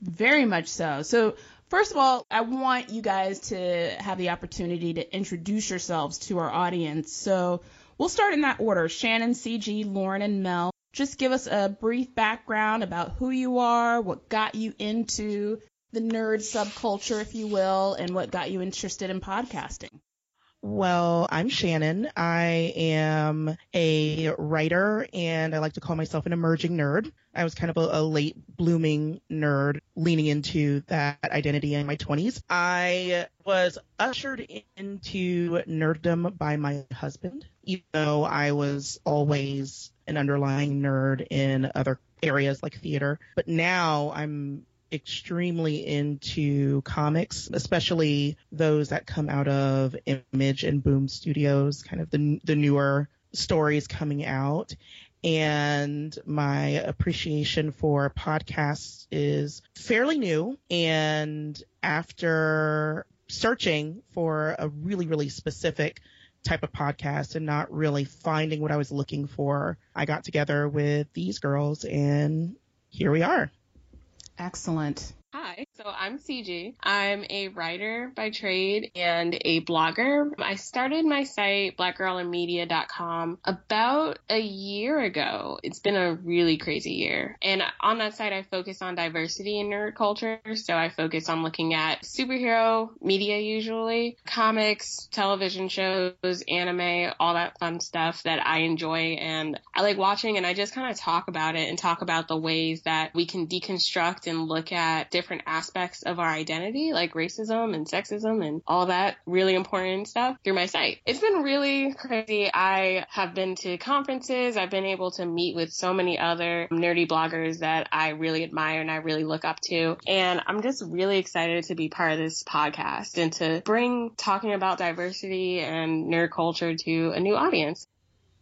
Very much so. So, first of all, I want you guys to have the opportunity to introduce yourselves to our audience. So, we'll start in that order Shannon, CG, Lauren, and Mel. Just give us a brief background about who you are, what got you into the nerd subculture, if you will, and what got you interested in podcasting? Well, I'm Shannon. I am a writer and I like to call myself an emerging nerd. I was kind of a, a, late blooming nerd leaning into that identity in my 20s. I was ushered into nerddom by my husband, even though I was always an underlying nerd in other areas like theater. But now I'm extremely into comics, especially those that come out of Image and Boom Studios, kind of the the newer stories coming out. And my appreciation for podcasts is fairly new. And after searching for a really, really specific type of podcast and not really finding what I was looking for, I got together with these girls and here we are. Excellent. So I'm CG. I'm a writer by trade and a blogger. I started my site, blackgirlinmedia.com, about a year ago. It's been a really crazy year. And on that site, I focus on diversity in nerd culture. So I focus on looking at superhero media usually, comics, television shows, anime, all that fun stuff that I enjoy and I like watching and I just kind of talk about it and talk about the ways that we can deconstruct and look at different aspects of our identity, like racism and sexism and all that really important stuff through my site. It's been really crazy. I have been to conferences. I've been able to meet with so many other nerdy bloggers that I really admire and I really look up to. And I'm just really excited to be part of this podcast and to bring talking about diversity and nerd culture to a new audience.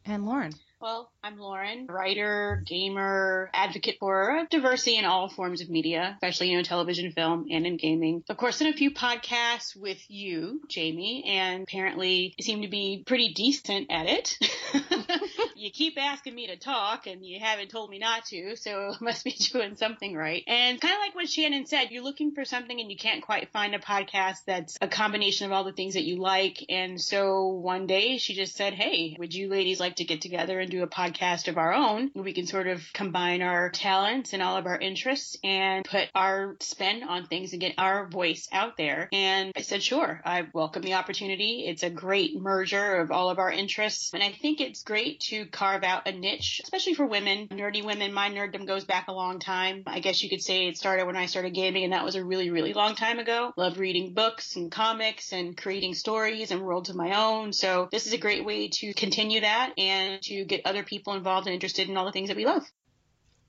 And Lauren. Well, I'm Lauren, writer, gamer, advocate for diversity in all forms of media, especially, you know, television, film, and in gaming. Of course, in a few podcasts with you, Jamie, and apparently seem to be pretty decent at it. you keep asking me to talk and you haven't told me not to, so I must be doing something right. And kind of like what Shannon said, you're looking for something and you can't quite find a podcast that's a combination of all the things that you like. And so one day she just said, Hey, would you ladies like to get together and do a podcast of our own? We can sort of combine our talents and all of our interests and put our spin on things and get our voice out there. And I said, sure, I welcome the opportunity. It's a great merger of all of our interests. And I think it's great to carve out a niche, especially for women, nerdy women. My nerddom goes back a long time. I guess you could say it started when I started gaming and that was a really, really long time ago. Love reading books and comics and creating stories and worlds of my own. So this is a great way to continue that and to get other people involved and interested in all the things that we love.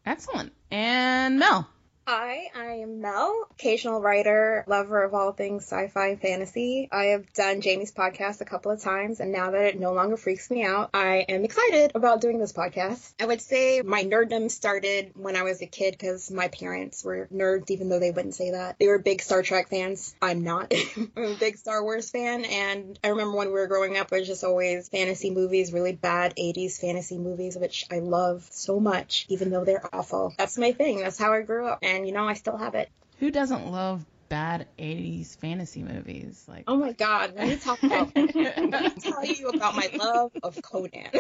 Excellent. And Mel. Hi, I am Mel, occasional writer, lover of all things sci-fi and fantasy. I have done Jamie's podcast a couple of times, and now that it no longer freaks me out, I am excited about doing this podcast. I would say my nerddom started when I was a kid because my parents were nerds, even though they wouldn't say that. They were big Star Trek fans. I'm not. I'm a big Star Wars fan, and I remember when we were growing up, it was just always fantasy movies, really bad 80s fantasy movies, which I love so much, even though they're awful. That's my thing. That's how I grew up. And and you know I still have it. Who doesn't love bad 80s fantasy movies? Like Oh my god, let me talk about let me tell you about my love of Conan.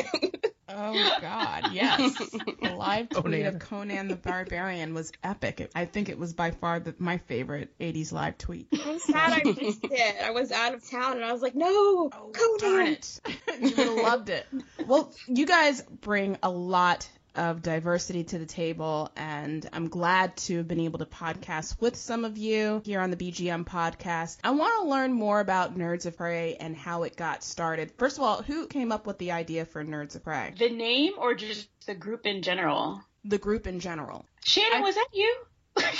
oh god, yes. The live tweet Conan. of Conan the Barbarian was epic. I think it was by far the, my favorite 80s live tweet. I'm sad I missed it. I was out of town and I was like, no, oh, Conan. Darn it. you would have loved it. Well, you guys bring a lot of diversity to the table, and I'm glad to have been able to podcast with some of you here on the BGN podcast. I want to learn more about Nerds of Prey and how it got started. First of all, who came up with the idea for Nerds of Prey? The name or just the group in general? The group in general. Shannon, I, was that you?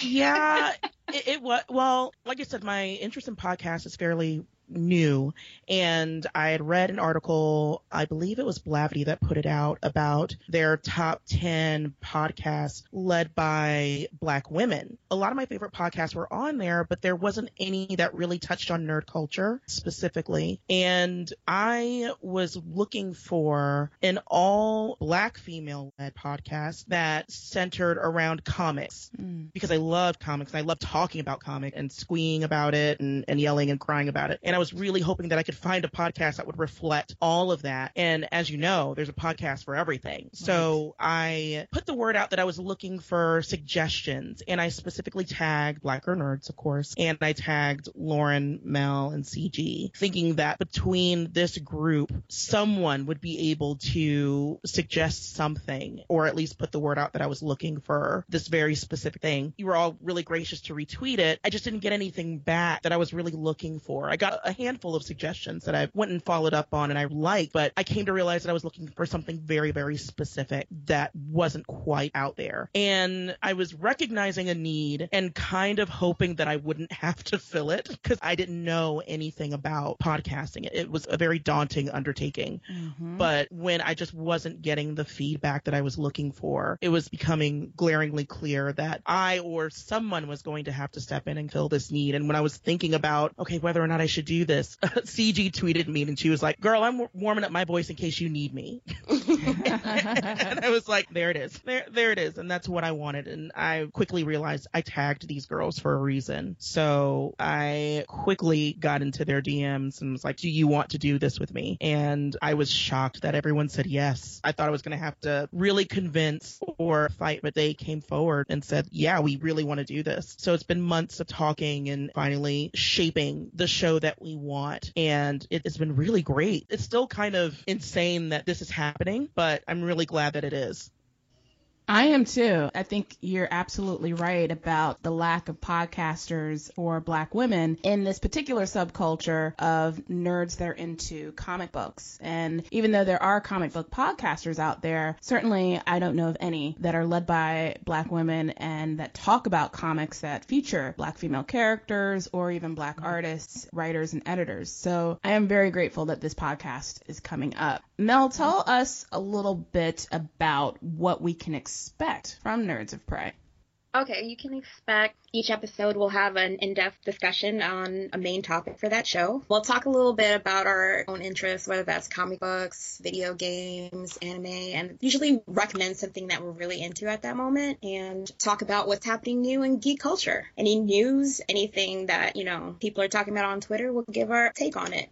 yeah, it, it was. Well, like I said, my interest in podcasts is fairly new. And I had read an article, I believe it was Blavity that put it out about their top 10 podcasts led by black women. A lot of my favorite podcasts were on there, but there wasn't any that really touched on nerd culture specifically. And I was looking for an all black female led podcast that centered around comics mm. because I love comics and I love talking about comics and squeeing about it and, and yelling and crying about it. And I was really hoping that I could find a podcast that would reflect all of that. And as you know, there's a podcast for everything. So I put the word out that I was looking for suggestions and I specifically tagged Black Girl Nerds, of course, and I tagged Lauren, Mel, and CG, thinking that between this group, someone would be able to suggest something or at least put the word out that I was looking for this very specific thing. You were all really gracious to retweet it. I just didn't get anything back that I was really looking for. I got a handful of suggestions that I went and followed up on and I liked, but I came to realize that I was looking for something very, very specific that wasn't quite out there. And I was recognizing a need and kind of hoping that I wouldn't have to fill it because I didn't know anything about podcasting. It was a very daunting undertaking. Mm-hmm. But when I just wasn't getting the feedback that I was looking for, it was becoming glaringly clear that I or someone was going to have to step in and fill this need. And when I was thinking about, okay, whether or not I should do this. CG tweeted me and she was like, girl, I'm warming up my voice in case you need me. and I was like, there it is. There, there it is. And that's what I wanted. And I quickly realized I tagged these girls for a reason. So I quickly got into their DMs and was like, do you want to do this with me? And I was shocked that everyone said yes. I thought I was going to have to really convince or fight, but they came forward and said, yeah, we really want to do this. So it's been months of talking and finally shaping the show that we want. And it, has been really great. It's still kind of insane that this is happening, but I'm really glad that it is. I am too. I think you're absolutely right about the lack of podcasters for black women in this particular subculture of nerds that are into comic books. And even though there are comic book podcasters out there, certainly I don't know of any that are led by black women and that talk about comics that feature black female characters or even black artists, writers, and editors. So I am very grateful that this podcast is coming up. Mel, tell us a little bit about what we can expect from Nerds of Prey? Okay, you can expect each episode will have an in-depth discussion on a main topic for that show. We'll talk a little bit about our own interests, whether that's comic books, video games, anime, and usually recommend something that we're really into at that moment and talk about what's happening new in geek culture. Any news, anything that, you know, people are talking about on Twitter, we'll give our take on it.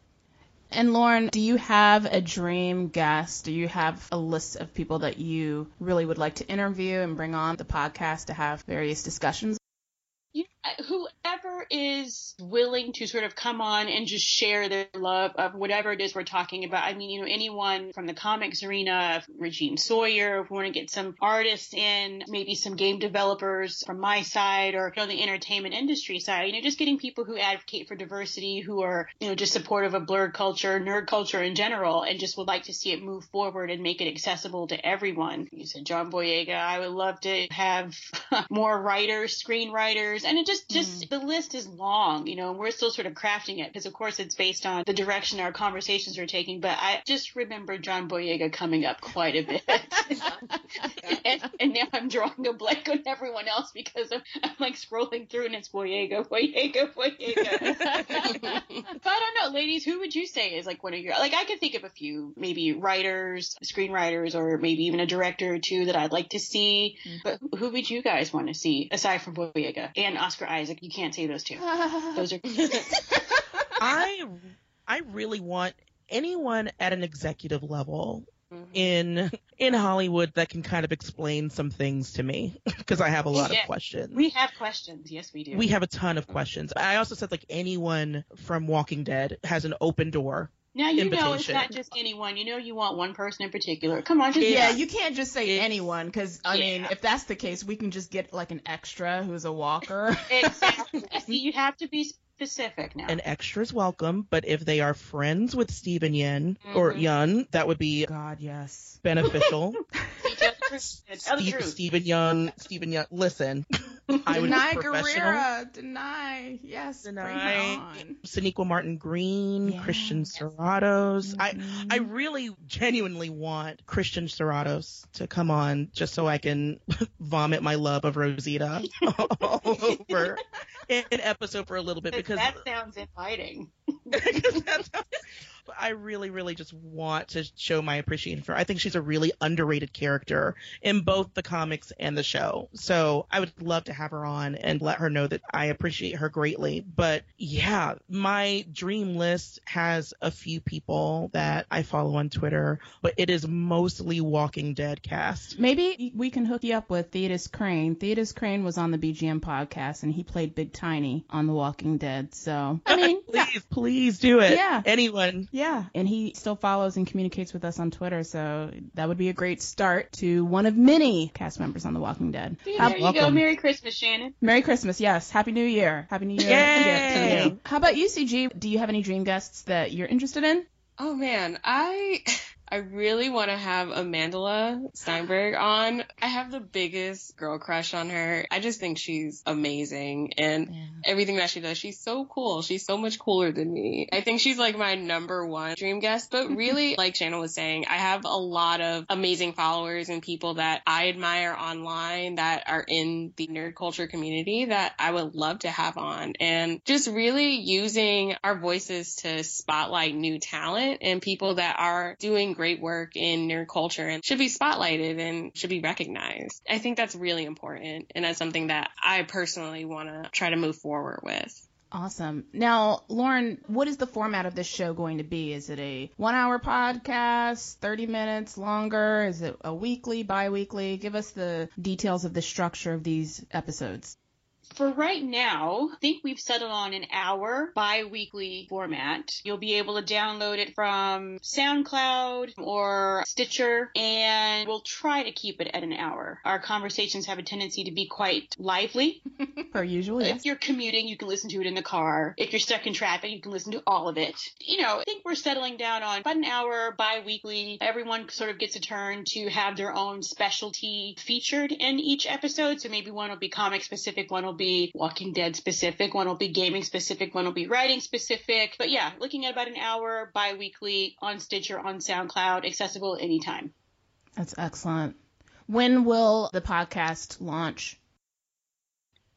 And Lauren, do you have a dream guest? Do you have a list of people that you really would like to interview and bring on the podcast to have various discussions? You, Uh, whoever is willing to sort of come on and just share their love of whatever it is we're talking about. I mean, you know, anyone from the comics arena, Regine Sawyer, if we want to get some artists in, maybe some game developers from my side or, you know, the entertainment industry side, you know, just getting people who advocate for diversity, who are, you know, just supportive of blerd culture, nerd culture in general, and just would like to see it move forward and make it accessible to everyone. You said John Boyega. I would love to have more writers, screenwriters, and it just, just, mm. the list is long, you know, and we're still sort of crafting it because, of course, it's based on the direction our conversations are taking. But I just remember John Boyega coming up quite a bit. and, and, now I'm drawing a blank on everyone else because I'm, I'm like scrolling through and it's Boyega, Boyega, Boyega. but I don't know, ladies, who would you say is like one of your, like, I could think of a few, maybe writers, screenwriters, or maybe even a director or two that I'd like to see. Mm-hmm. But who would you guys want to see aside from Boyega and Oscar Isaac? You can't say those two. those are. I I really want anyone at an executive level mm-hmm. in in Hollywood that can kind of explain some things to me because I have a lot yeah. of questions. We have questions. Yes, we do. We have a ton of questions. I also said like anyone from Walking Dead has an open door now you know it's not just anyone. You know you want one person in particular. Come on, just yeah. You can't just say it's, anyone because I yeah. mean, if that's the case, we can just get like an extra who's a walker. exactly. See, you have to be specific now. An extra is welcome, but if they are friends with Steven Yeun mm-hmm. or Yun, that would be God, yes, beneficial. Steve, Steven Yeun, Steven Yeun. Listen, I Danai Gurira, Danai, yes, Danai. Sonequa Martin Green, yes. Christian Serratos. Mm-hmm. I I really genuinely want Christian Serratos to come on just so I can vomit my love of Rosita all over an episode for a little bit because that sounds inviting. I really, really just want to show my appreciation for her. I think she's a really underrated character in both the comics and the show. So I would love to have her on and let her know that I appreciate her greatly. But yeah, my dream list has a few people that I follow on Twitter, but it is mostly Walking Dead cast. Maybe we can hook you up with Theodus Crane. Theodus Crane was on the BGN podcast and he played Big Tiny on The Walking Dead. So I mean, please, yeah. please do it. Yeah. Anyone. Yeah, and he still follows and communicates with us on Twitter, so that would be a great start to one of many cast members on The Walking Dead. See, there you welcome. go. Merry Christmas, Shannon. Merry Christmas, yes. Happy New Year. Happy New Year Yay! How about you, CG? Do you have any dream guests that you're interested in? Oh man, I I really want to have Amandla Stenberg on. I have the biggest girl crush on her. I just think she's amazing and yeah. everything that she does, she's so cool. She's so much cooler than me. I think she's like my number one dream guest, but mm-hmm. really, like Shannon was saying, I have a lot of amazing followers and people that I admire online that are in the nerd culture community that I would love to have on and just really using our voices to spotlight new talent and people that are doing great work in nerd culture and should be spotlighted and should be recognized. I think that's really important. And that's something that I personally want to try to move forward with. Awesome. Now, Lauren, what is the format of this show going to be? Is it a one hour podcast, 30 minutes longer? Is it a weekly, bi weekly? Give us the details of the structure of these episodes. For right now, I think we've settled on an hour bi-weekly format. You'll be able to download it from SoundCloud or Stitcher, and we'll try to keep it at an hour. Our conversations have a tendency to be quite lively. Per usual, yes. If you're commuting, you can listen to it in the car. If you're stuck in traffic, you can listen to all of it. You know, I think we're settling down on about an hour bi-weekly. Everyone sort of gets a turn to have their own specialty featured in each episode. So maybe one will be comic specific, one will be Walking Dead specific, one will be gaming specific, one will be writing specific. But yeah, looking at about an hour bi weekly on Stitcher, on SoundCloud, accessible anytime. That's excellent. When will the podcast launch?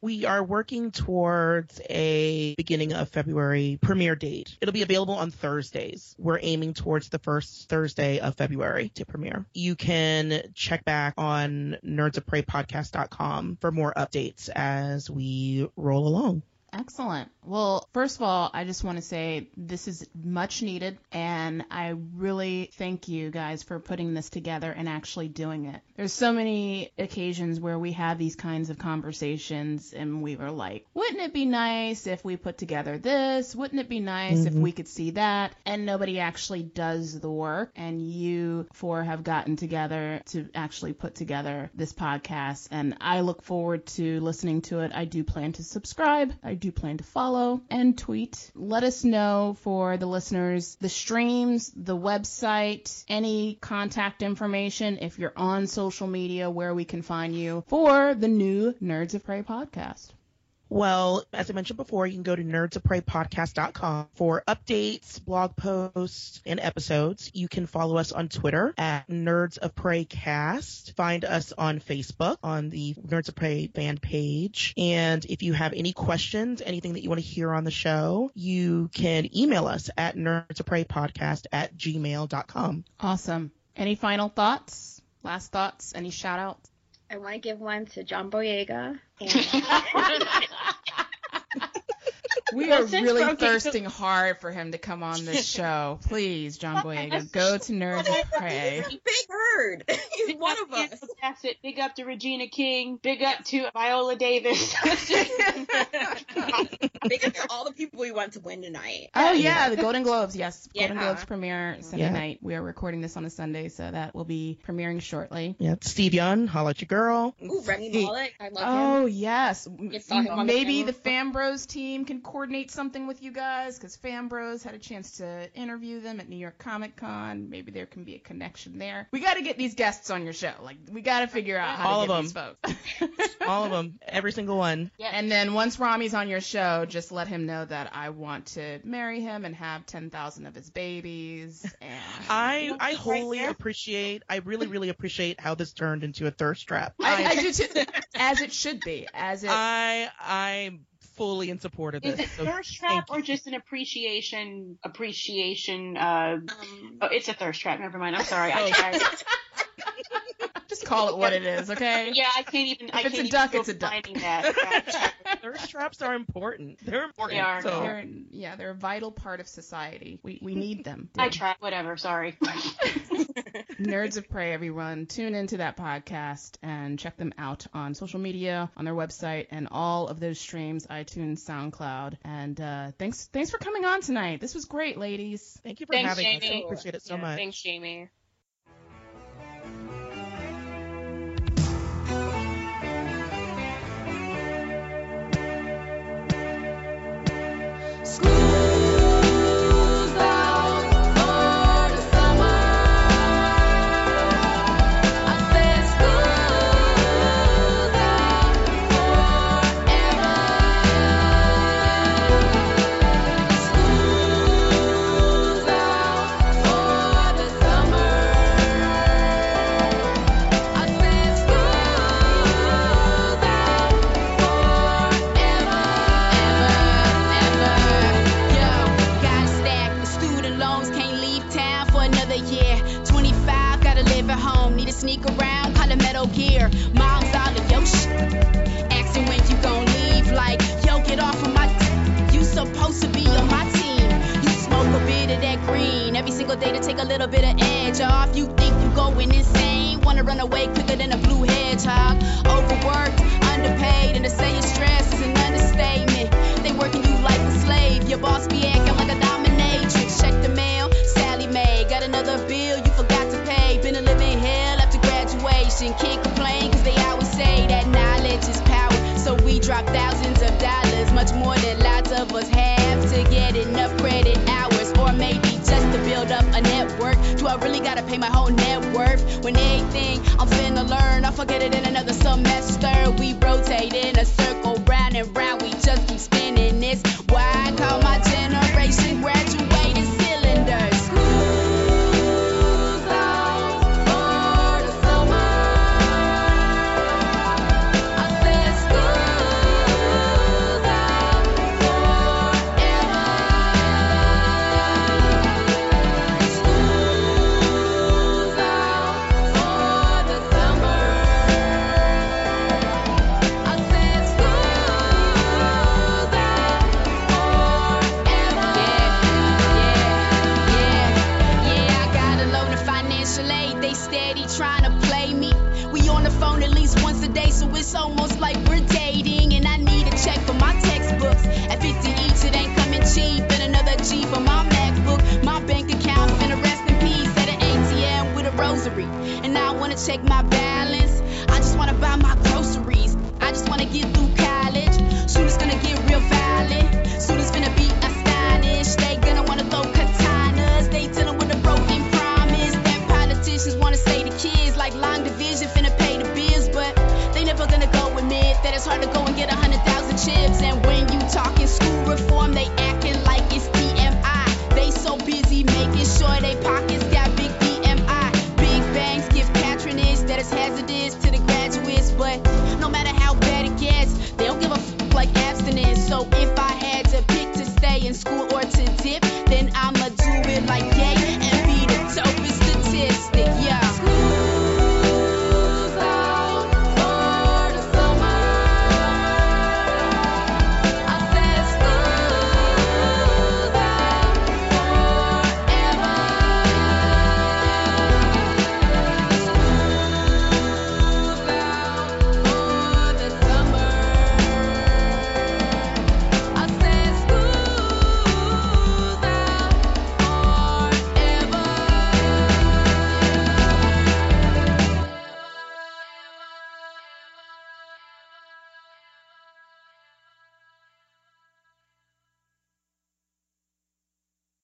We are working towards a beginning of February premiere date. It'll be available on Thursdays. We're aiming towards the first Thursday of February to premiere. You can check back on nerdsofpreypodcast.com for more updates as we roll along. Excellent. Well, first of all, I just want to say this is much needed, and I really thank you guys for putting this together and actually doing it. There's so many occasions where we have these kinds of conversations, and we were like, wouldn't it be nice if we put together this? Wouldn't it be nice if mm-hmm. we could see that? And nobody actually does the work, and you four have gotten together to actually put together this podcast, and I look forward to listening to it. I do plan to subscribe. I do plan to follow and tweet. Let us know for the listeners the streams, the website, any contact information if you're on social media where we can find you for the new Nerds of Prey podcast. Well, as I mentioned before, you can go to nerdsofpreypodcast.com for updates, blog posts, and episodes. You can follow us on Twitter at Nerds of Prey Cast. Find us on Facebook on the Nerds of Prey fan page. And if you have any questions, anything that you want to hear on the show, you can email us at nerdsofpreypodcast at gmail.com. Awesome. Any final thoughts? Last thoughts? Any shout outs? I want to give one to John Boyega. We are really okay, so- thirsting hard for him to come on this show. Please, John Boyega, go to Nerds of Prey. Big Bird. He's Big one up of us. to Bassett, big up to Regina King, big up to Viola Davis. Big up to all the people we want to win tonight. Oh yeah, the Golden Globes. Yes, Golden Globes premiere Sunday Yeah. night. We are recording this on a Sunday, so that will be premiering shortly. Yeah, Steve Yeun, holla at your girl. Ooh, Rami Malek. I love Oh him. yes, You saw him on the maybe the Fan Bros team can coordinate something with you guys because Fan Bros had a chance to interview them at New York Comic Con. Maybe there can be a connection there. We got to get these guests on your show. Like we got to figure out how All to of get them. these folks. All of them, every single one. And then once Rami's on your show, just let him know that I want to marry him and have 10,000 of his babies. And I I wholly there. appreciate I really really appreciate how this turned into a thirst trap. I, I do too, as it should be, as it. I I'm fully in support of this. Is this. it so thirst trap or just an appreciation? Appreciation. Uh, Um, oh, it's a thirst trap. Never mind. I'm sorry. I tried. just call it what it is, okay? Yeah, I can't even. I If it's can't a duck, it's a duck. finding that. Thirst traps are important. They're important. They are. So They're, yeah, they're a vital part of society. We, we need them. I tried. Whatever. Sorry. Nerds of Prey, everyone. Tune into that podcast and check them out on social media, on their website, and all of those streams, iTunes, SoundCloud. And uh, thanks, thanks for coming on tonight. This was great, ladies. thank you for Thanks, having us. I appreciate it so Yeah, much. Thanks, Jamie. School's